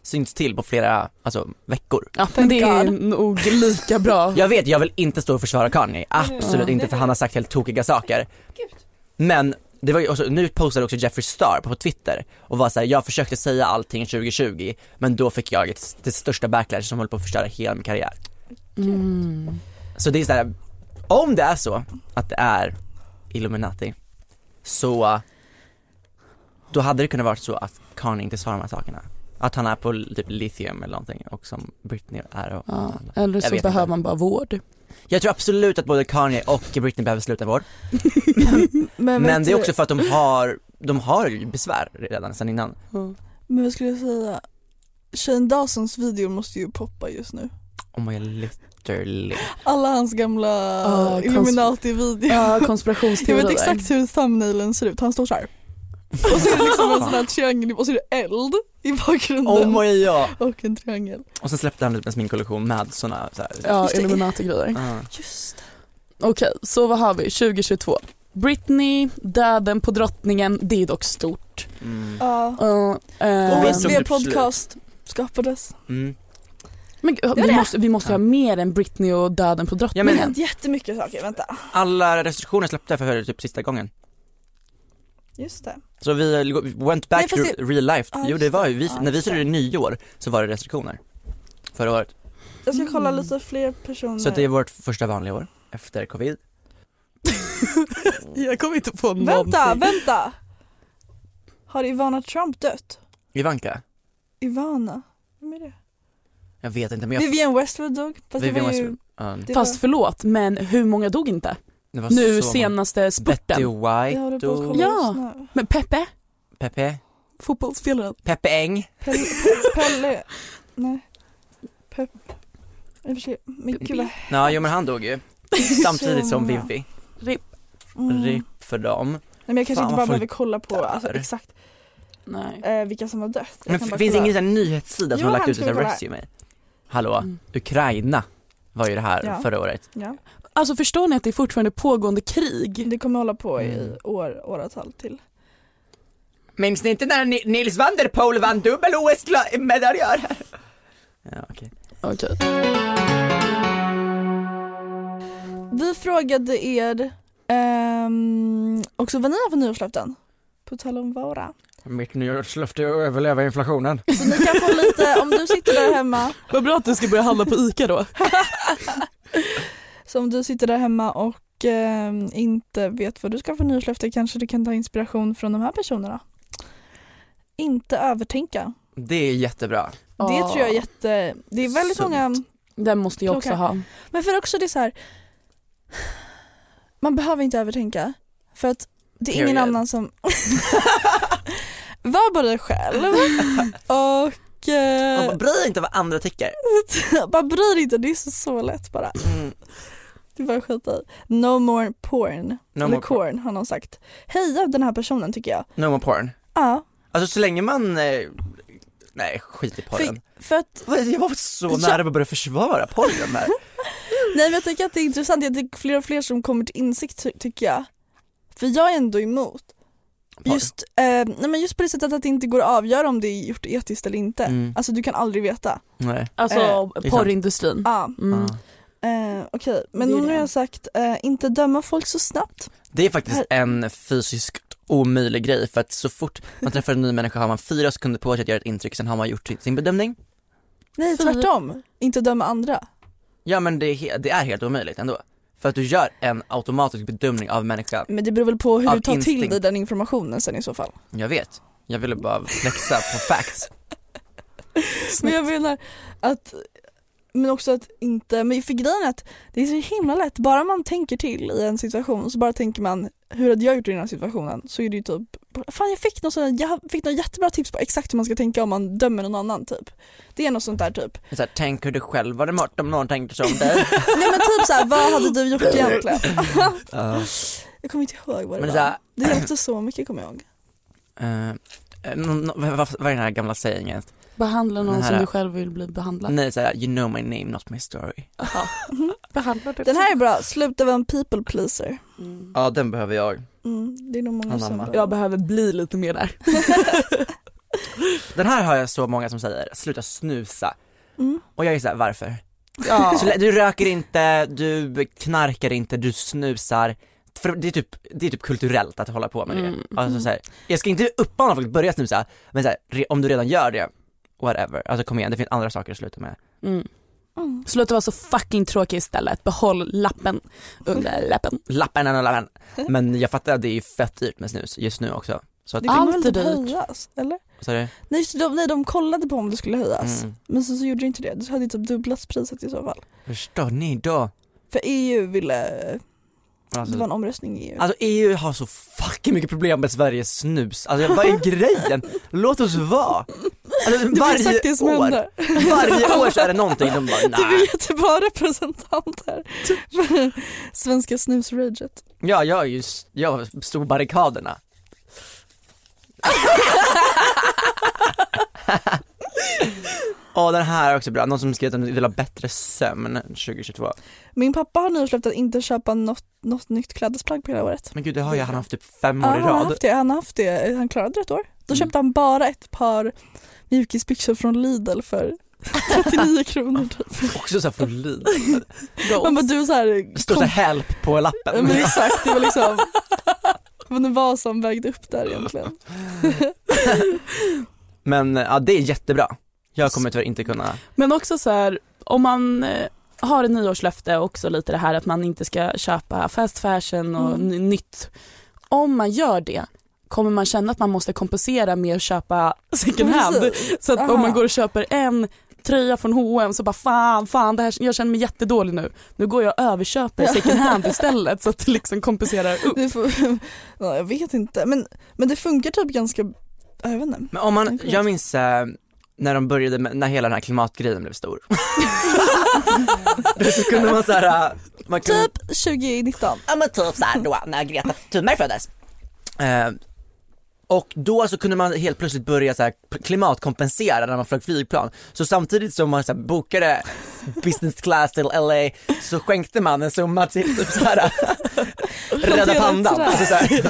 synts till på flera alltså, veckor. Ja, men det är nog lika bra. Jag vet, jag vill inte stå och försvara Kanye, absolut Ja. inte för han har sagt helt tokiga saker. Men det var ju också, nu postade också Jeffree Star på Twitter och var såhär, jag försökte säga allting 2020 men då fick jag ett, det största backlash som höll på att förstöra hela min karriär. Mm. Så det är såhär, om det är så att det är Illuminati så då hade det kunnat vara så att Kanye inte sa de här sakerna. Att han är på typ lithium eller någonting och som Britney är och Ja, eller så behöver inte. man bara vård. Jag tror absolut att både Kanye och Britney behöver sluta vård. Men, Men vet det är också för att de har, de har ju besvär redan sedan innan. Men vad skulle jag säga? Shane Dawsons video måste ju poppa just nu. Oh my literally. Alla hans gamla kons- Illuminati-videor. Ja, Jag konspirationsteorier. vet exakt hur thumbnailen ser ut, han står såhär. Och så är det liksom en sån här triangel och så är det eld i bakgrunden Oh my ja. och en triangel. Och sen släppte han ut en sminkkollektion med såna så här. Ja, Just det. Illuminati-grejer. Ah. Just Okej, så vad har vi 2022? Britney, döden på drottningen, det är dock stort. Mm. Ja. Uh, eh, Och du- vår podcast skapades. Mm. men vi, det. måste, vi måste Ja. ha mer än Britney och döden på Ja, drottningen. hänt jättemycket saker, vänta. Alla restriktioner släppte för typ sista gången. Just det. Så vi we went back Nej, to real life. Ja, jo det var ju, vi, det. när vi firade nyår så var det restriktioner. Förra året. Jag ska kolla Mm. lite fler personer. Så det är vårt första vanliga år efter covid. Jag kommer inte på Vänta, vänta! Har Ivana Trump dött? Ivanka? Ivana? Vem är det? Jag vet inte men jag... Vivienne Westwood dog. Fast det Vivienne var ju, Westwood. Det Fast förlåt, men hur många dog inte? Det var Nu så senaste Betty spurten. håller White och Ja. Men Peppe, Pepe, fotbollsspelaren. Peppe Eng. Pelle, Pe- Pelle, nej. Pep, i och för sig, men gud vad Ja jo men han dog ju. Samtidigt som. Vivi. mm. RIP för dem. Nej men jag kanske Fan, inte bara behöver kolla på alltså, exakt Nej. eh, vilka som har dött. Jag Men finns det kolla. ingen sån nyhetssida som Jo, har lagt ut ett resume? Hallå, Mm. Ukraina var ju det här Ja. förra året. Ja. Alltså förstår ni att det är fortfarande pågående krig? Det kommer hålla på i Mm. år, åratal till. Minns ni inte när Ni- Nils van der Poel vann dubbel OS-medaljör? Ja, okej. Okej. Vi frågade er ehm, också vad ni har för nyårslöften. På tal om våra. Mitt nyårslöfte är att överleva inflationen. Så ni kan få lite, om du sitter där hemma, Vad bra att du ska börja handla på ICA då. så om du sitter där hemma och ehm, inte vet vad du ska få nyårslöfte kanske du kan ta inspiration från de här personerna. Inte övertänka. Det är jättebra. Det tror jag är jätte, det är väldigt Sunt. många Den måste jag också ha. Men för också det är så här. Man behöver inte övertänka. För att det är ingen Period. annan som... Var bara dig själv. Och eh, Man bryr dig inte vad andra tycker. bara bry dig inte, det är så, så lätt bara. Mm. Det är bara skita i. No more porn. No Eller more porn. corn har någon sagt. Heja den här personen tycker jag. No more porn. Ja, Alltså så länge man, eh, nej skit i porren. för, för att Jag var så nära att börja försvara porren här. Nej men jag tycker att det är intressant, jag tycker fler och fler som kommer till insikt ty- tycker jag. För jag är ändå emot. Porr. Just, eh, nej men just på det sättet att det inte går att avgöra om det är gjort etiskt eller inte. Mm. Alltså du kan aldrig veta. Nej. Alltså Eh, porrindustrin. Ja, Mm. Ja. Eh, okej. Men Det är nu har jag sagt, eh, inte döma folk så snabbt. Det är faktiskt en fysiskt omöjlig grej för att så fort man träffar en ny människa har man fyra sekunder på sig att göra ett intryck, sen har man gjort sin bedömning. Nej Fy. tvärtom, inte döma andra. Ja men det är, det är helt omöjligt ändå. För att du gör en automatisk bedömning av människan. Men det beror väl på hur Av du tar till instinkt. dig den informationen sen i så fall. Jag vet, jag ville bara flexa på facts. Men jag menar att, men också att inte, men för grejen är att det är så himla lätt, bara man tänker till i en situation så bara tänker man hur hade jag gjort i den här situationen så är det ju typ, fan jag fick något sånt, jag fick något jättebra tips på exakt hur man ska tänka om man dömer någon annan typ. Det är något sånt där typ. Så här, tänk hur du själv var det mört om någon tänkte som dig. Nej men typ såhär, vad hade du gjort egentligen? Ja. Jag kommer inte ihåg vad det Men var. så här- Det hjälpte så mycket kommer jag ihåg. Nå- vad, vad vad är den här gamla sägningen? Behandla någon här- som du själv vill bli behandlad. Nej såhär, you know my name not my story. Behandla det. Den här är bra, sluta vara en people pleaser. Mm. Ja den behöver jag. Mm, det är nog många som. Jag behöver bli lite mer där. Den här har jag så många som säger, sluta snusa. Mm. Och jag är såhär, varför? Ja. Så, du röker inte, du knarkar inte, du snusar. För det är typ, det är typ kulturellt att hålla på med det. Mm. Alltså, så här, jag ska inte uppmana folk att börja snusa, men så här, re- om du redan gör det, whatever. Alltså kom igen, det finns andra saker att sluta med. Mm. Mm. Sluta vara så fucking tråkig istället. Behåll lappen under läppen. Lappen och lappen. Men jag fattar att det är fett dyrt med snus just nu också. Så att, Det kommer väl typ höjas, eller? det, Nej, de, nej de kollade på om det skulle höjas, mm. men så, så gjorde det inte det. Det hade typ dubblats priset i så fall. Förstår ni då? För EU ville, Alltså, det var en omröstning i EU. Alltså EU har så fucking mycket problem med Sveriges snus, alltså vad är grejen? Låt oss vara! Alltså, det var exakt varje det som år, hände. varje år så är det någonting, de bara Du nej. vill jättebra representant här för svenska snusraget. Ja, jag är ju, jag stod barrikaderna. Och den här är också bra, någon som skrivit att de vill ha bättre sömn 2022. Min pappa har nyårslöfte att inte köpa något, något nytt klädesplagg på hela året. Men gud det har ju han haft typ fem Ja, år han i har rad. haft det, han har haft det, han klarade det ett år. Då Mm. köpte han bara ett par mjukisbyxor från Lidl för 39 kronor typ. Också såhär från Lidl. Man bara du är såhär, Det står såhär help på Ja, lappen. men exakt, det var liksom vad det var som vägde upp där egentligen. Men ja det är jättebra. Jag kommer tyvärr inte kunna, Men också så här, om man eh, har ett nyårslöfte också lite det här att man inte ska köpa fast fashion och Mm. nytt. Om man gör det kommer man känna att man måste kompensera med att köpa second hand. Precis. Så att Aha. om man går och köper en tröja från H&M så bara fan, fan det här, jag känner mig jättedålig nu. Nu går jag och överköper second hand istället så att det liksom kompenserar upp. Får, ja, jag vet inte, men, men det funkar typ ganska, jag vet inte. men om man, jag minns eh, när de började med, när hela den här klimatgrejen blev stor. Så kunde man såhär, man kunde, Typ 2019. ja men typ såhär då när Greta Thunberg föddes. Eh, Och då så kunde man helt plötsligt börja så här klimatkompensera när man flög flygplan. Så samtidigt som man så här bokade business class till LA så skänkte man en summa till typ så här Rädda Pandan. Alltså så här.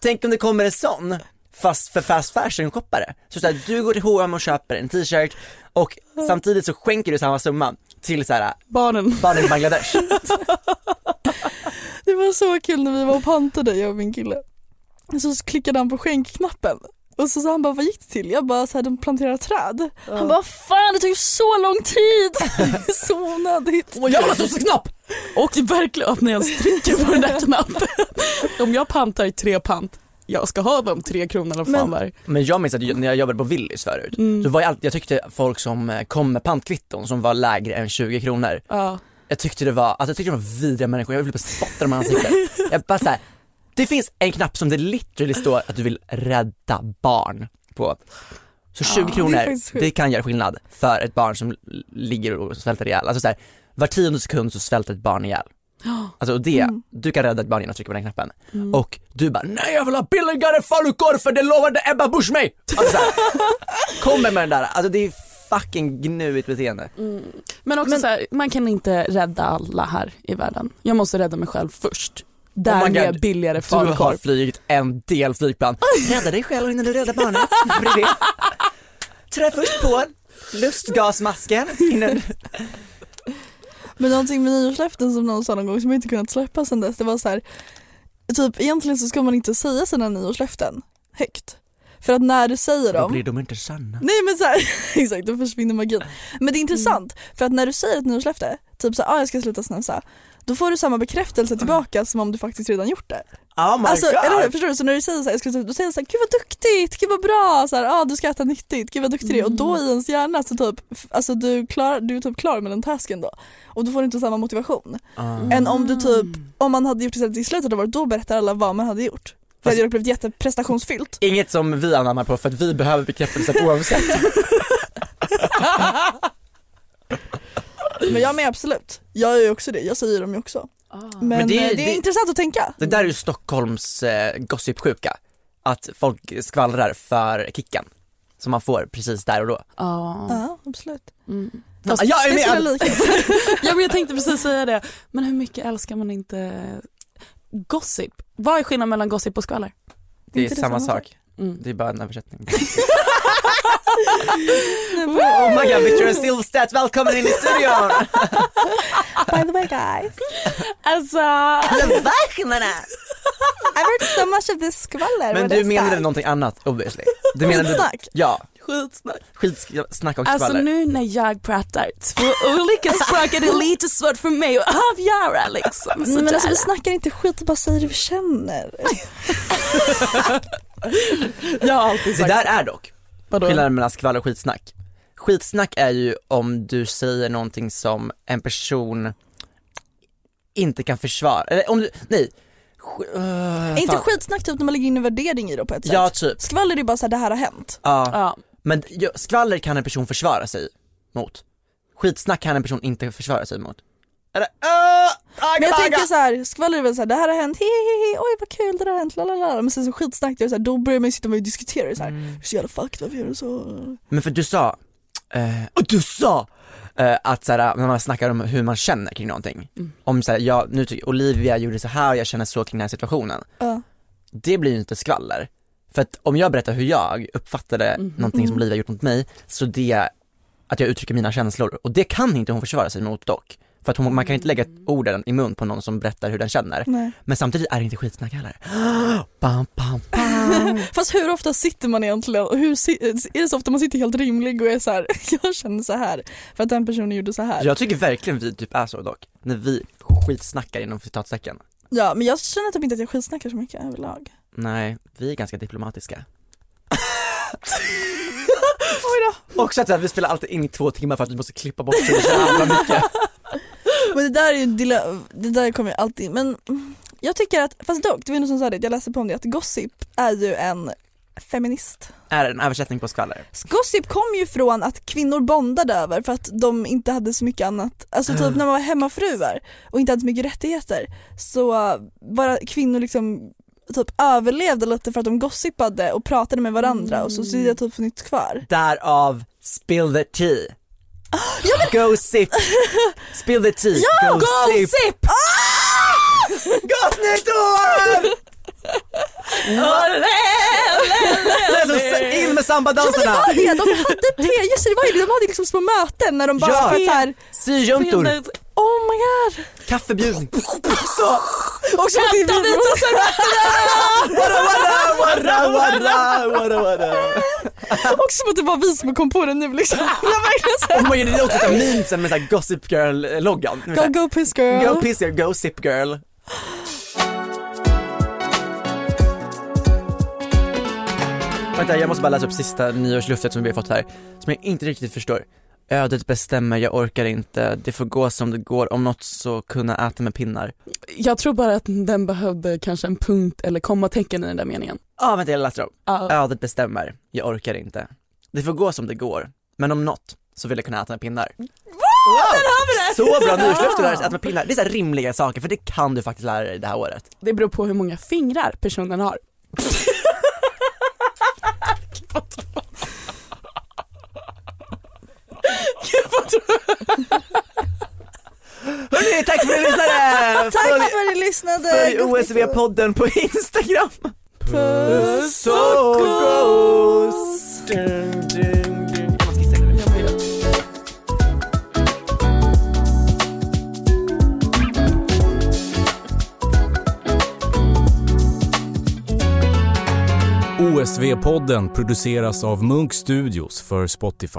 Tänk om det kommer en sån fast för fast fashion shoppare. Så, så här, du går till H&M och köper en t-shirt och samtidigt så skänker du samma summa till så här, Barnen. barnen i Bangladesh. Det var så kul när vi var och pantade jag och min kille. Så klickade han på skänkknappen och så sa han bara vad gick det till? Jag bara så här, de planterar träd. Han bara fan det tog ju så lång tid. Så onödigt. Åh jävla sosseknapp! Och verkligen att när jag trycker på den där knappen. Om jag pantar tre pant, jag ska ha de tre kronorna fan var. Men jag minns att jag- när jag jobbade på Willys förut, Mm. då var jag alltid, jag tyckte folk som eh, kom med pantkvitton som var lägre än 20 kronor, Ja. jag tyckte det var, alltså jag tyckte det var vidriga människor, jag ville bara spotta dem i ansiktet. Jag bara såhär, det finns en knapp som det literally står att du vill rädda barn på. Så 20 det är kronor, sjukt. det kan göra skillnad för ett barn som ligger och svälter ihjäl. Alltså såhär, var tionde sekund så svälter ett barn ihjäl. Alltså och det, Mm. du kan rädda ett barn genom att trycka på den knappen. Och du bara, nej jag vill ha billigare falukorv för det lovade Ebba Busch mig! Alltså, här, kommer med den där, alltså det är fucking gnuigt beteende. Men också Men- så här, man kan inte rädda alla här i världen. Jag måste rädda mig själv först. Därmed God. billigare Du har falukorv. flygit en del flygplan. Rädda dig själv innan du räddar barnet bredvid. Trä först på lustgasmasken innan Men någonting med nyårslöften som någon sa någon gång som jag inte kunnat släppa sen dess det var så här. Typ egentligen så ska man inte säga sina nyårslöften högt. För att när du säger Då dem blir de inte sanna. Nej men så här, exakt då försvinner magin. Men det är intressant för att när du säger ett nyårslöfte, typ såhär ah, jag ska sluta snusa, då får du samma bekräftelse tillbaka som om du faktiskt redan gjort det. Oh my alltså, god! eller? Förstår du? Så när du säger såhär, jag då säger du såhär, gud vad duktigt, gud vad bra, så här, ah, du ska äta nyttigt, gud vad duktig du är och då i ens hjärna så typ, alltså du, klar, du är typ klar med den tasken då och då får du inte samma motivation. Ah. Än om du typ, om man hade gjort det i slutet av året, då berättar alla vad man hade gjort. Det hade ju blivit jätteprestationsfyllt. Inget som vi anammar på för att vi behöver bekräftelse oavsett. Men jag med absolut. Jag gör ju också det, jag säger dem ju också. Men, Men det det, är- är, det är det- intressant att tänka. Det där är ju Stockholms eh, gossipsjuka. Att folk skvallrar för kicken. Som man får precis där och då. Ja. Ja, absolut. Fast- jag är Det är med! lika. ja men jag tänkte precis säga det. Men hur mycket älskar man inte gossip? Vad är skillnaden mellan gossip och skvaller? Det är inte det samma samma sak. Mm. Det är bara en översättning. oh my god, Victoria Silvstedt, välkommen in i studion! By the way guys, Alltså, Välkomna! I've heard so much of this skvaller. Men du menade that? någonting annat obviously. Du menade, Skitsnack? Ja, skitsnack. skitsnack och Alltså skvaller. nu när jag pratar två olika språk är det lite svårt för mig att avgöra liksom. Nej, men alltså, sådär. vi snackar inte skit, bara säger det vi känner. Jag har alltid Det sagt där är dock Vadå? skillnaden mellan skvaller och skitsnack. Skitsnack är ju om du säger någonting som en person inte kan försvara, eller om du, nej. Sk- uh, Är inte skitsnack typ när man lägger in en värdering i det på ett Ja sätt? typ, Skvaller är ju bara såhär, det här har hänt. ja. Ja. Men ja, skvaller kan en person försvara sig mot. Skitsnack kan en person inte försvara sig mot. Eller, uh, aga, Men jag tänker såhär, skvaller är väl såhär, det här har hänt, hehehe, oj vad kul det där har hänt, lalala. Men sen så skitsnack, det är så här, då börjar man ju sitta och diskutera såhär, Mm. det är så jävla fucked, varför gör du så? Men för du sa, eh, och du sa eh, att såhär, när man snackar om hur man känner kring någonting, om såhär, jag, nu tycker Olivia gjorde så här och jag känner så kring den här situationen. Ja. Det blir ju inte skvaller. För att om jag berättar hur jag uppfattade någonting som Olivia gjort mot mig, så det är att jag uttrycker mina känslor. Och det kan inte hon försvara sig mot dock. För att hon, man kan inte lägga orden i mun på någon som berättar hur den känner. Nej. Men samtidigt är det inte skitsnack heller. Bam, bam, bam. Fast hur ofta sitter man egentligen hur, är det så ofta man sitter helt rimlig och är så här, jag känner så här för att den personen gjorde så här. Jag tycker verkligen vi typ är så dock. När vi skitsnackar inom citattecken. Ja men jag känner typ inte att jag skitsnackar så mycket överlag. Nej, vi är ganska diplomatiska. Oj då. Också att vi spelar alltid in i två timmar för att vi måste klippa bort så jävla mycket. Men det där är ju, det där kommer ju alltid, men mm, jag tycker att, fast dock, det var ju någon som sa det, jag läste på om det, att gossip är ju en feminist. Är en översättning på skvaller. Gossip kom ju från att kvinnor bondade över för att de inte hade så mycket annat, alltså typ när man var hemmafruar och inte hade så mycket rättigheter så bara kvinnor liksom typ överlevde lite för att de gossipade och pratade med varandra och så så det typ funnits kvar. Därav spill the tea. Go sip. Spill the tea. Ja, go, go sip. sip! Gott nytt år! In med sambadansarna! Ja men det var det, de hade te, just det, var ju de hade liksom små möten när de bara Ja. Syjuntor, oh my god. kaffebjudning. Och så till Wada, wada, wada, wada, wada, wada. Också som att det var vi som kom på det nu liksom. Jag verkligen så här, Och man gör det också såhär memesen med såhär Gossip Girl-loggan. Go go piss girl. Go piss girl, go sip girl. Vänta, jag måste bara läsa upp sista nyårsluftet som vi har fått här, som jag inte riktigt förstår. Ödet bestämmer, jag orkar inte, det får gå som det går, om något så kunna äta med pinnar. Jag tror bara att den behövde kanske en punkt eller kommatecken i den där meningen. Ja ah, vänta jag läser om. Ja. Ödet bestämmer, jag orkar inte. Det får gå som det går, men om något så vill jag kunna äta med pinnar. Wow! Så bra nyårslöfte att lära sig äta med pinnar, det är så rimliga saker för det kan du faktiskt lära dig det här året. Det beror på hur många fingrar personen har. Hörni, tack för att ni lyssnade! Tack Följ- för att ni lyssnade. Följ. OSV-podden på Instagram. Puss och gos! OSV-podden produceras av Munk Studios för Spotify.